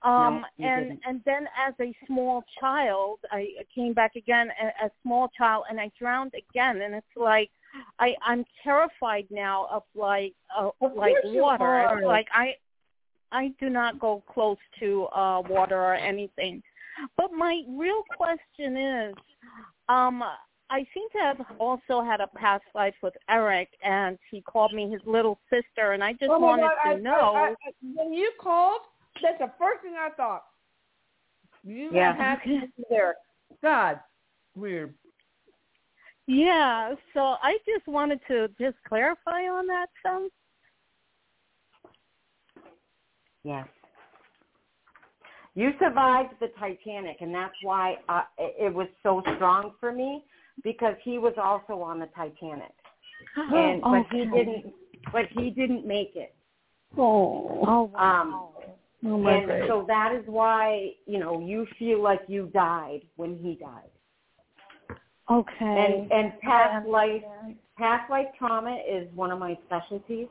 Um, you and didn't. and then as a small child, I came back again a, a small child, and I drowned again. And it's like I I'm terrified now of like uh, Of like water. like I I do not go close to uh water or anything. But my real question is, um, I seem to have also had a past life with Erik, and he called me his little sister, and I just Oh wanted God, to I- know. I- I- when you called, that's the first thing I thought. You Yeah. have to be there. God, weird. yeah, so I just wanted to just clarify on that some. Yes. You survived the Titanic, and that's why uh, it it was so strong for me because he was also on the Titanic, and but he didn't. But he didn't make it. Oh, Oh Um, wow. oh my and God. so that is why you know you feel like you died when he died. okay. And and past I life past life trauma is one of my specialties,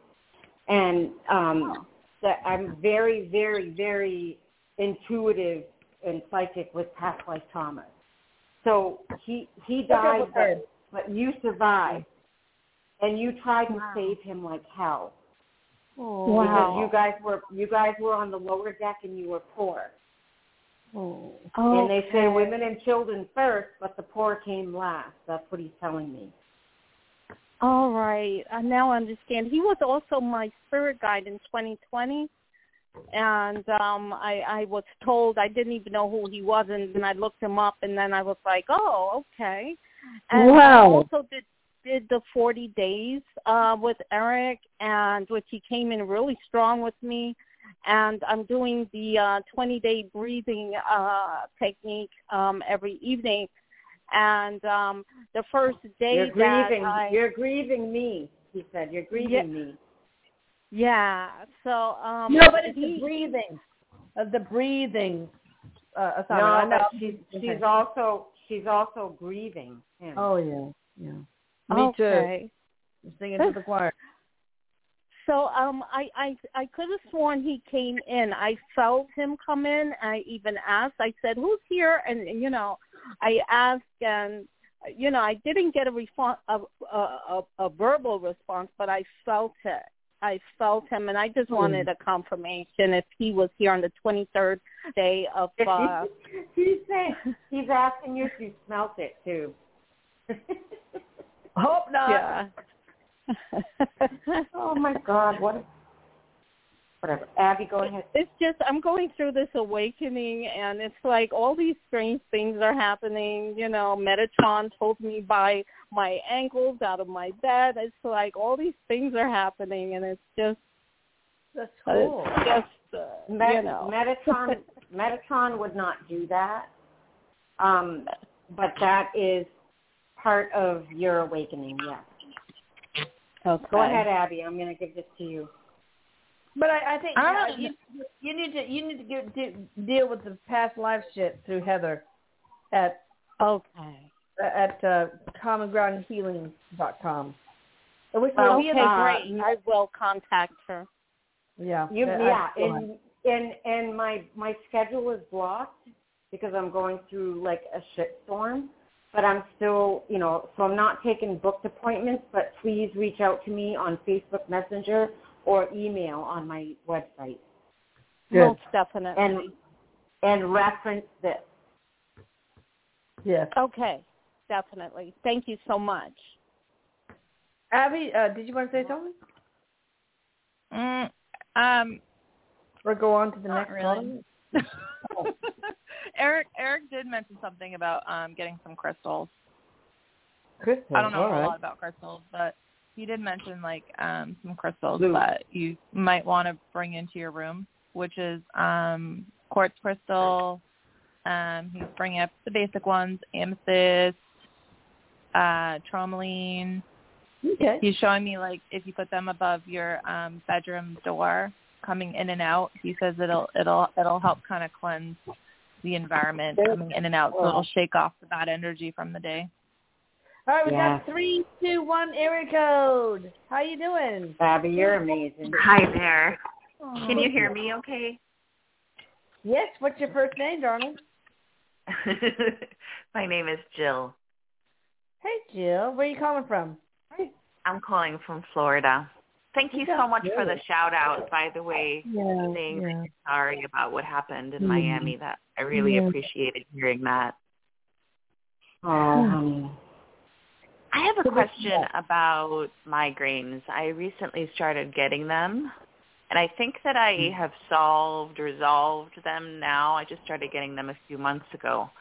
and um, that I'm very very very intuitive and psychic with past life trauma. So he he died, but, but you survived, and you tried to Wow. save him like hell Oh, because Wow. you guys were you guys were on the lower deck and you were poor. oh. And they say women and children first, but the poor came last. That's what he's telling me. All right. I now understand. He was also my spirit guide in 2020. And um I I was told I didn't even know who he was and then I looked him up and then I was like, "Oh, okay." And I Wow. also did did the 40 days uh with Erik and which he came in really strong with me and I'm doing the uh 20 day breathing uh technique um every evening and um the first day You're that grieving. I, You're grieving me. He said, "You're grieving Yeah. me." Yeah. So um No, but it's he, the breathing. Uh, the breathing. Uh, No, assignment. I she's she's also she's also grieving him. Oh yeah, yeah. Me too. Singing to the choir. So um I I I could have sworn he came in. I felt him come in. I even asked. I said, "Who's here?" And you know, I asked and you know, I didn't get a response a a, a, a verbal response, but I felt it. I felt him and I just wanted a confirmation if he was here on the 23rd day of uh he's saying he's asking you if you smelt it too. Hope not. yeah. oh my God! What? A, whatever. Abbie, go ahead. it's just I'm going through this awakening and it's like all these strange things are happening. You know, Metatron pulled me by my ankles out of my bed. It's like all these things are happening and it's just That's cool. it's just uh, Met- you know Metatron Metatron would not do that. Um, but that is part of your awakening. Yes. okay. Go ahead, Abbie. I'm going to give this to you. But I, I think I uh, you, you need to you need to get, de- deal with the past life shit through Heather at Okay. at uh, commongroundhealing.com. Which will be Okay, in great. I will contact her. Yeah. You, I- yeah, and and and my my schedule is blocked because I'm going through like a shit storm. But I'm still, you know, so I'm not taking booked appointments. But please reach out to me on Facebook Messenger or email on my website Good. Most definitely. and and reference this. Yes. okay. Definitely. Thank you so much. Abbie, uh, did you want to say something Mm, um, or go on to the Not next really. one? Erik Erik did mention something about um getting some crystals. Crystal. I don't know all a lot about crystals, but he did mention like um some crystals Blue. that you might want to bring into your room, which is um quartz crystal. Um he's bringing up the basic ones, amethyst, uh tourmaline. Okay. He's showing me like if you put them above your um bedroom door coming in and out, he says it'll it'll it'll help kind of cleanse the environment coming in and out so it'll shake off the bad energy from the day. All right, we Yes. got three, two, one area code. How you doing? Abbie, you're amazing. Hi there. Can you hear me okay? Yes. What's your first name, darling? My name is Jill. Hey, Jill. Where are you calling from? I'm calling from Florida. Thank you so much for the shout out, by the way, Yeah. saying yeah. sorry about what happened in Mhm. Miami. That I really Yeah. appreciated hearing that. Oh, honey. I have a question about migraines. I recently started getting them, and I think that I Mm. have solved, resolved them now. I just started getting them a few months ago.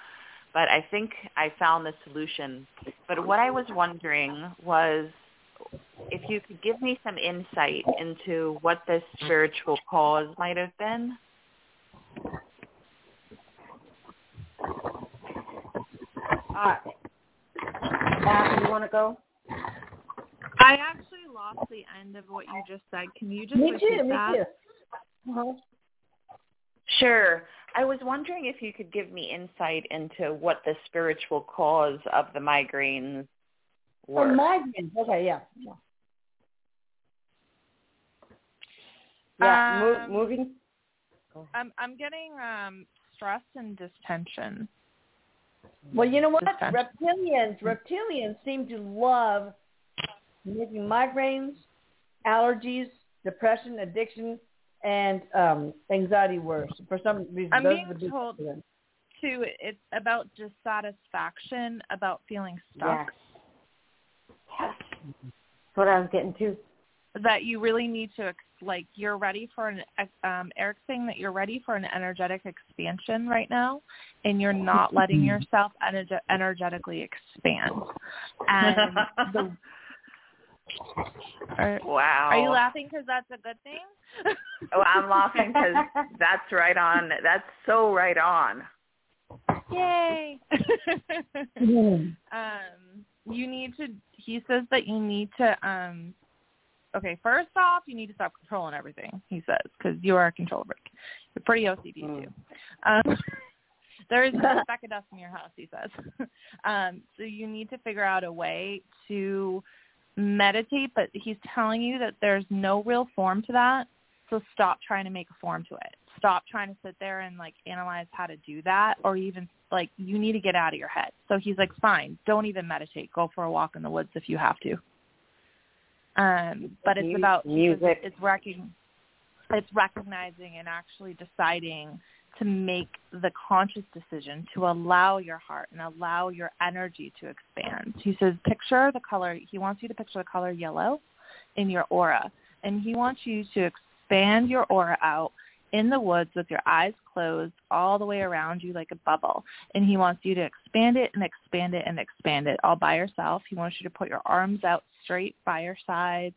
But I think I found the solution. But what I was wondering was if you could give me some insight into what this spiritual cause might have been. Uh, Abbie, you want to go? I actually lost the end of what you just said. Can you just Me repeat too. Me that? too. Uh-huh. Sure. I was wondering if you could give me insight into what the spiritual cause of the migraines Oh, were. migraines. Okay, yeah. yeah. Yeah, Um, mo- moving. I'm I'm getting um stress and distension. Well, you know what? Reptilians, reptilians seem to love making migraines, allergies, depression, addiction, and um, anxiety worse. For some reason, I'm those being told-. Two, it's about dissatisfaction, about feeling stuck. Yes. That's what I was getting to. That you really need to like you're ready for an um Erik's saying that you're ready for an energetic expansion right now and you're not letting yourself energe- energetically expand. And the are, wow. are you laughing because that's a good thing? Oh, I'm laughing because that's right on. That's so right on. Yay! Um, you need to. He says that you need to. Um, okay, first off, you need to stop controlling everything. He says because you are a control freak. You're pretty OCD Mm. too. Um, there is a speck of dust in your house. He says. um, so you need to figure out a way to meditate, but he's telling you that there's no real form to that. So stop trying to make a form to it. Stop trying to sit there and like analyze how to do that or even like you need to get out of your head. So he's like, fine, don't even meditate. Go for a walk in the woods if you have to. Um, but it's about music. It's recog- it's recognizing and actually deciding to make the conscious decision to allow your heart and allow your energy to expand. He says, picture the color. He wants you to picture the color yellow in your aura, and he wants you to expand your aura out in the woods with your eyes closed all the way around you like a bubble. And he wants you to expand it and expand it and expand it all by yourself. He wants you to put your arms out straight by your sides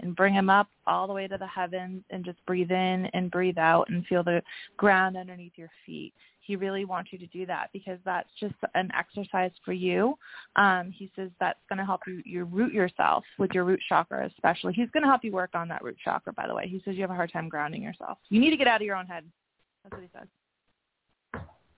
and bring them up all the way to the heavens and just breathe in and breathe out and feel the ground underneath your feet. He really wants you to do that because that's just an exercise for you. Um, he says that's going to help you, you root yourself with your root chakra especially. He's going to help you work on that root chakra, by the way. He says you have a hard time grounding yourself. You need to get out of your own head. That's what he says.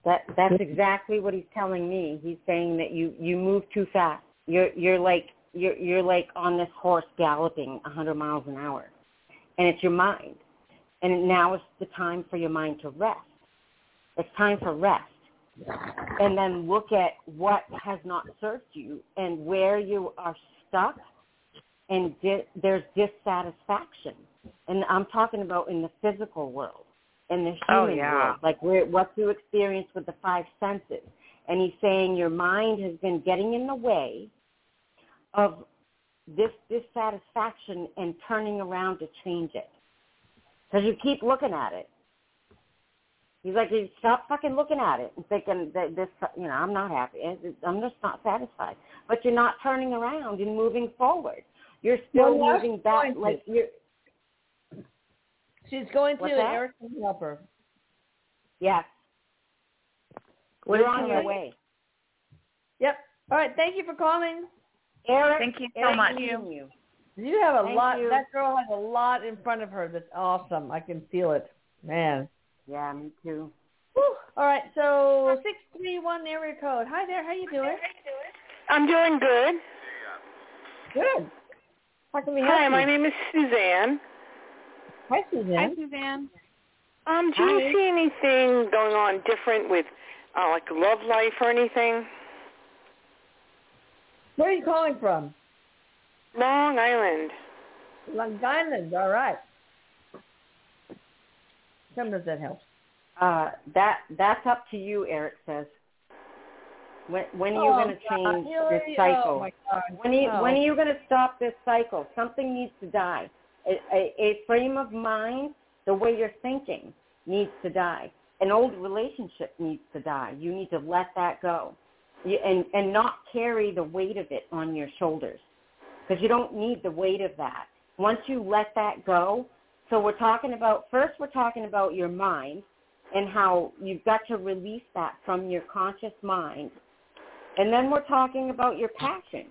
That that's exactly what he's telling me. He's saying that you you move too fast. You're you're like you're you're like on this horse galloping hundred miles an hour, and it's your mind. And now is the time for your mind to rest. It's time for rest, and then look at what has not served you and where you are stuck, and di- there's dissatisfaction. And I'm talking about in the physical world in the oh, human Oh, yeah. world, like where, what you experience with the five senses. And he's saying your mind has been getting in the way of this dissatisfaction and turning around to change it. Because you keep looking at it. He's like, "You stop fucking looking at it and thinking that this, you know, I'm not happy. I'm just not satisfied. But you're not turning around and moving forward. You're still Well, that's moving back, like you're. She's going to, What's and that? Erik can help her. Yes. What You're on she your way. Yep. All right. Thank you for calling. Erik, Thank you so Erik, much. you. You have a Thank lot. you. That girl has a lot in front of her. That's awesome. I can feel it, man. Yeah, me too. Whew. All right. So six three one area code. Hi there. How you doing? I'm doing good. Good. How can we help Hi, you? my name is Suzanne. Hi, Suzanne. Hi, Suzanne. Suzanne. Um, do Hi. you see anything going on different with uh, like love life or anything? Where are you calling from? Long Island. Long Island. All right. Some does that help? Uh, that that's up to you, Erik says. When when are you Oh, going to change Really? this cycle? Oh my God. When are you, Oh. when are you going to stop this cycle? Something needs to die. A, a, a frame of mind, the way you're thinking, needs to die. An old relationship needs to die. You need to let that go, you, and and not carry the weight of it on your shoulders, because you don't need the weight of that. Once you let that go, so we're talking about first. We're talking about your mind and how you've got to release that from your conscious mind and then we're talking about your passion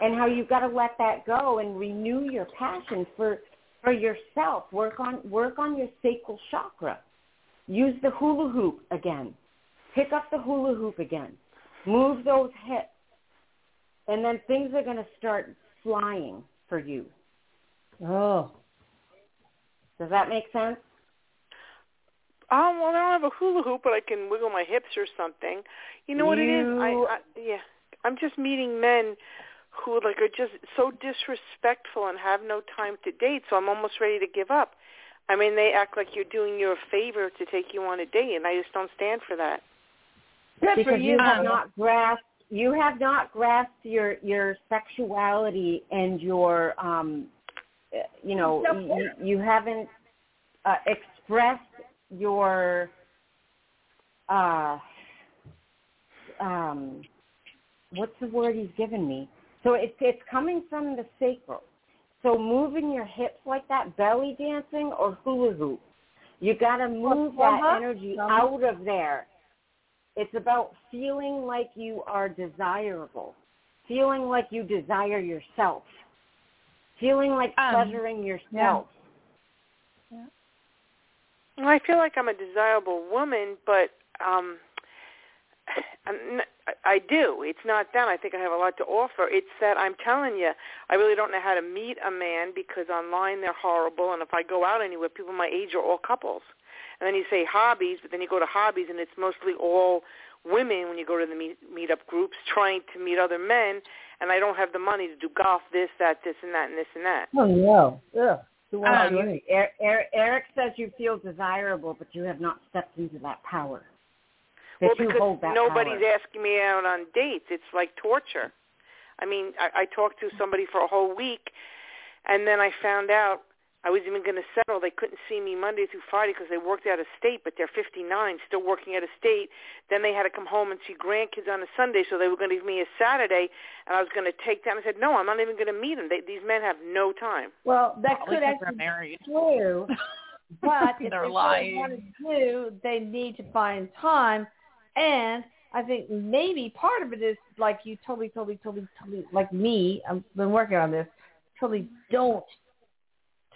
and how you've got to let that go and renew your passion for for yourself. Work on work on your sacral chakra. Use the hula hoop again. Pick up the hula hoop again. Move those hips. And then things are going to start flying for you. Oh. Does that make sense? Um, well, I don't have a hula hoop, but I can wiggle my hips or something. You know what it is? I, I yeah, I'm just meeting men who like are just so disrespectful and have no time to date. So I'm almost ready to give up. I mean, they act like you're doing you a favor to take you on a date, and I just don't stand for that. Good for because you. you have Um, not grasped you have not grasped your your sexuality and your um you know you, you haven't uh, expressed your uh um what's the word he's given me? So it's it's coming from the sacral. So moving your hips like that belly dancing or hula hoop you got to move that Uh-huh. energy Uh-huh. out of there. It's about feeling like you are desirable, feeling like you desire yourself, feeling like Um, pleasuring yourself. Well, I feel like I'm a desirable woman, but um I'm n- I- I do. It's not that I think I have a lot to offer. It's that I'm telling you, I really don't know how to meet a man because online they're horrible, and if I go out anywhere, people my age are all couples. And then you say hobbies, but then you go to hobbies, and it's mostly all women when you go to the meet meetup groups trying to meet other men. And I don't have the money to do golf, this, that, this, and that, and this, and that. Oh no. Ugh. Who wants Um, do? Er- Er- Erik says you feel desirable, but you have not stepped into that power. That well, you because hold that nobody's power. asking me out on dates. It's like torture. I mean, I, I talked to somebody for a whole week, and then I found out I was even going to settle. They couldn't see me Monday through Friday because they worked out of state, but they're 59, still working out of state. Then they had to come home and see grandkids on a Sunday, so they were going to give me a Saturday, and I was going to take that. I said, no, I'm not even going to meet them. They, these men have no time. Well, that Probably could 'cause they're actually married. be true. But if They're they lying. really want to do, they need to find time. And I think maybe part of it is like you totally, totally, totally, totally, like me. I've been working on this. Totally don't,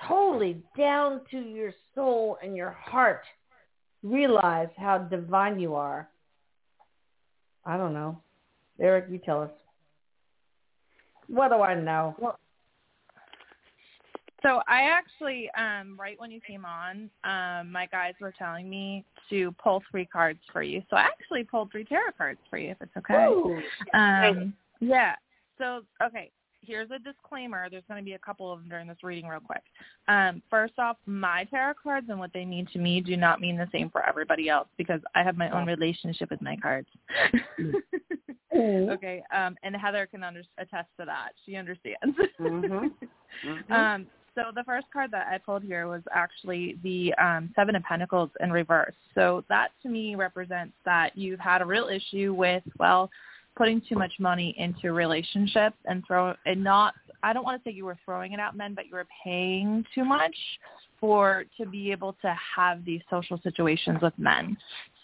totally down to your soul and your heart, realize how divine you are. I don't know, Erik. You tell us. What do I know? So I actually, um, right when you came on, um, my guys were telling me to pull three cards for you. So I actually pulled three tarot cards for you, if it's okay. Ooh. Um, yeah. So okay, here's a disclaimer. There's going to be a couple of them during this reading, real quick. Um, first off, my tarot cards and what they mean to me do not mean the same for everybody else because I have my own relationship with my cards. okay. Um, and Heather can under- attest to that. She understands. Mhm. Mhm. Um, So the first card that I pulled here was actually the um, Seven of Pentacles in reverse. So that to me represents that you've had a real issue with, well, putting too much money into relationships and throw and not. I don't want to say you were throwing it at men, but you were paying too much for to be able to have these social situations with men.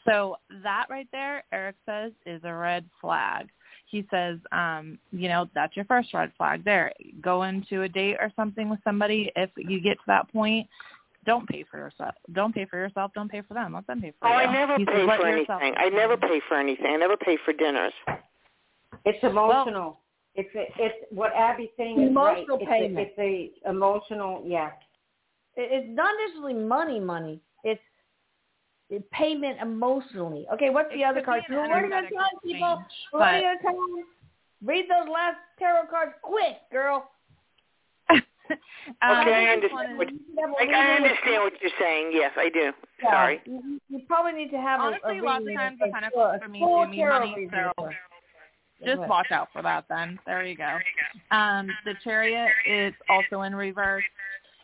So that right there, Erik says, is a red flag he says, um, you know, that's your first red flag there. Go into a date or something with somebody. If you get to that point, don't pay for yourself. Don't pay for yourself. Don't pay for them. Let them pay for oh, you. I never He pay says, for anything. I never pay for anything. I never pay for dinners. It's emotional. it's a, it's what Abbie's saying is Emotional right. payment. It's a, it's a emotional. Yeah. It- It's not necessarily money, money. It's it payment emotionally. Okay, what's the It other card? be an Well, what are you gonna energetic tell people? exchange, What are but- you gonna tell them? Read those last tarot cards quick, girl. um, Okay, I understand one what is- You have a I, I understand what you're saying. Yes, I do. Yeah, Sorry. You, you probably need to have a- Honestly, a, lots of times the a pentacles full- for me full do mean tarot money, so with her. Just Go watch out for that then. There you go. Um, the chariot is also in reverse,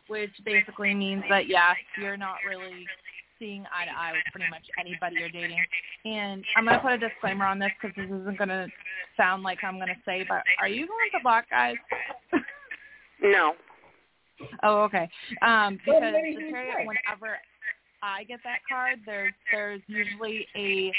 which basically means that yes, you're not really seeing eye to eye with pretty much anybody you're dating. And I'm going to put a disclaimer on this because this isn't going to sound like I'm going to say, but are you going to block guys? No. oh, okay. Um, because the chariot, whenever I get that card, there's there's usually a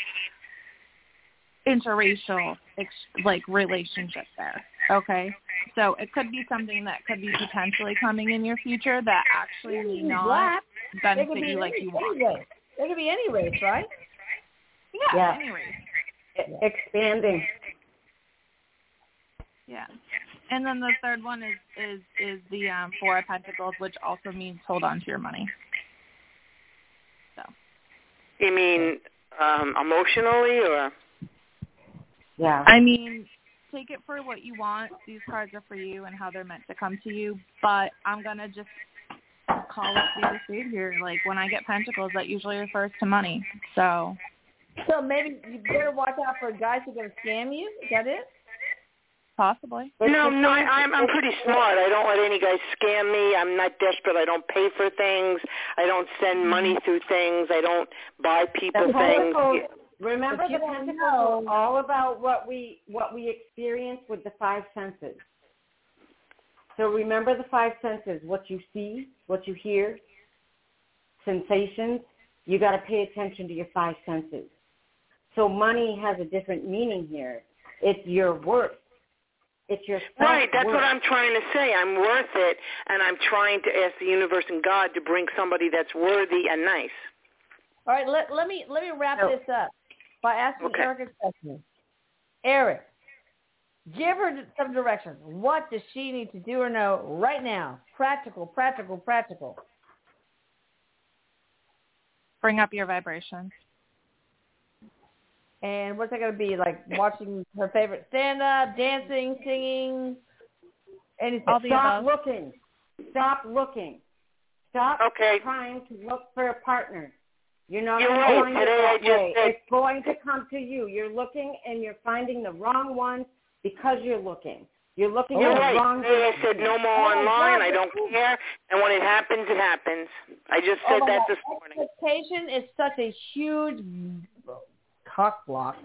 interracial ex- like relationship there. Okay, so it could be something that could be potentially coming in your future that actually may not black. They benefit could be you like any, you want. any race. They could be any race, right? Yeah. Yeah. Anyways. E- Expanding. Yeah. And then the third one is is is the um, Four of Pentacles, which also means hold on to your money. So You mean um emotionally or Yeah. I mean, take it for what you want. These cards are for you and how they're meant to come to you. But I'm gonna just call it the speed here. Like when I get Pentacles, that usually refers to money. So So maybe you better watch out for guys who are going to scam you. Is that it? possibly. No, no, I, I'm I'm pretty smart. I don't let any guys scam me. I'm not desperate. I don't pay for things. I don't send money mm-hmm. through things. I don't buy people The things. Pentacles, remember the don't pentacles know. are all about what we what we experience with the five senses. So remember the five senses, what you see, what you hear, sensations. You got to pay attention to your five senses. So money has a different meaning here. It's your worth. It's your Right, that's what. I'm trying to say. I'm worth it, and I'm trying to ask the universe and God to bring somebody that's worthy and nice. All right, let, let me let me wrap So- this up by asking Okay. Erik a question. Erik, give her some directions. What does she need to do or know right now? Practical, practical, practical. Bring up your vibration. And what's that going to be? Like watching her favorite stand-up, dancing, singing, anything. All the Stop above. looking. Stop looking. Stop Okay. trying to look for a partner. You're not You're going right. it Today I that just way. said- It's going to come to you. You're looking and you're finding the wrong one because you're looking. You're looking You're at right. the wrong Today I said no more Oh, online. God, I don't care. And when it happens, it happens. I just Oh said my that this morning. Expectation is such a huge cock block.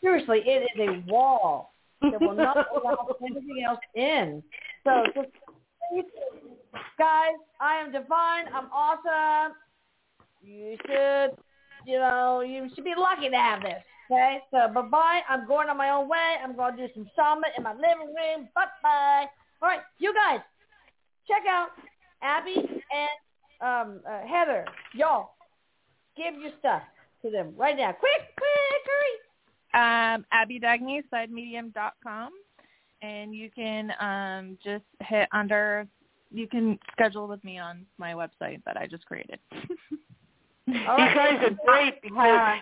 Seriously, it is a wall that will not allow anything else in. So just guys, I am divine. I'm awesome. You should, you know, you should be lucky to have this. Okay, so bye bye. I'm going on my own way. I'm going to do some samba in my living room. Bye bye. All right, you guys, check out Abbie and um, uh, Heather. Y'all, give your stuff to them right now. Quick, quick, hurry. Um, Abbie D'Agnese, sidemedium.com. And you can um, just hit under, you can schedule with me on my website that I just created. All You guys are great because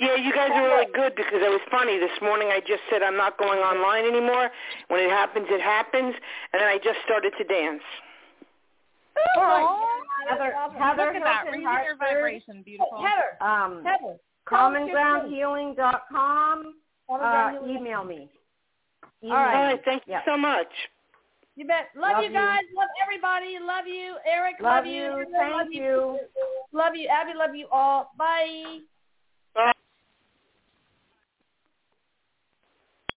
yeah, you guys are really good because it was funny this morning. I just said I'm not going online anymore. When it happens, it happens, and then I just started to dance. All right. Aw, Heather. Heather Look at that. Hilton Raising your vibration. Beautiful. Heather, um, Heather, tell us your name. commongroundhealing.com. Uh, Ground Healing. email me. All right. All right, thank you Yeah. so much. You bet. Love, Love you you. guys. Love everybody. Love you, Erik. Love you. you. Thank love you. Love you, Abbie. Love you all. Bye.